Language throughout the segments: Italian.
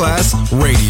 Class Radio.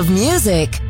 Of music.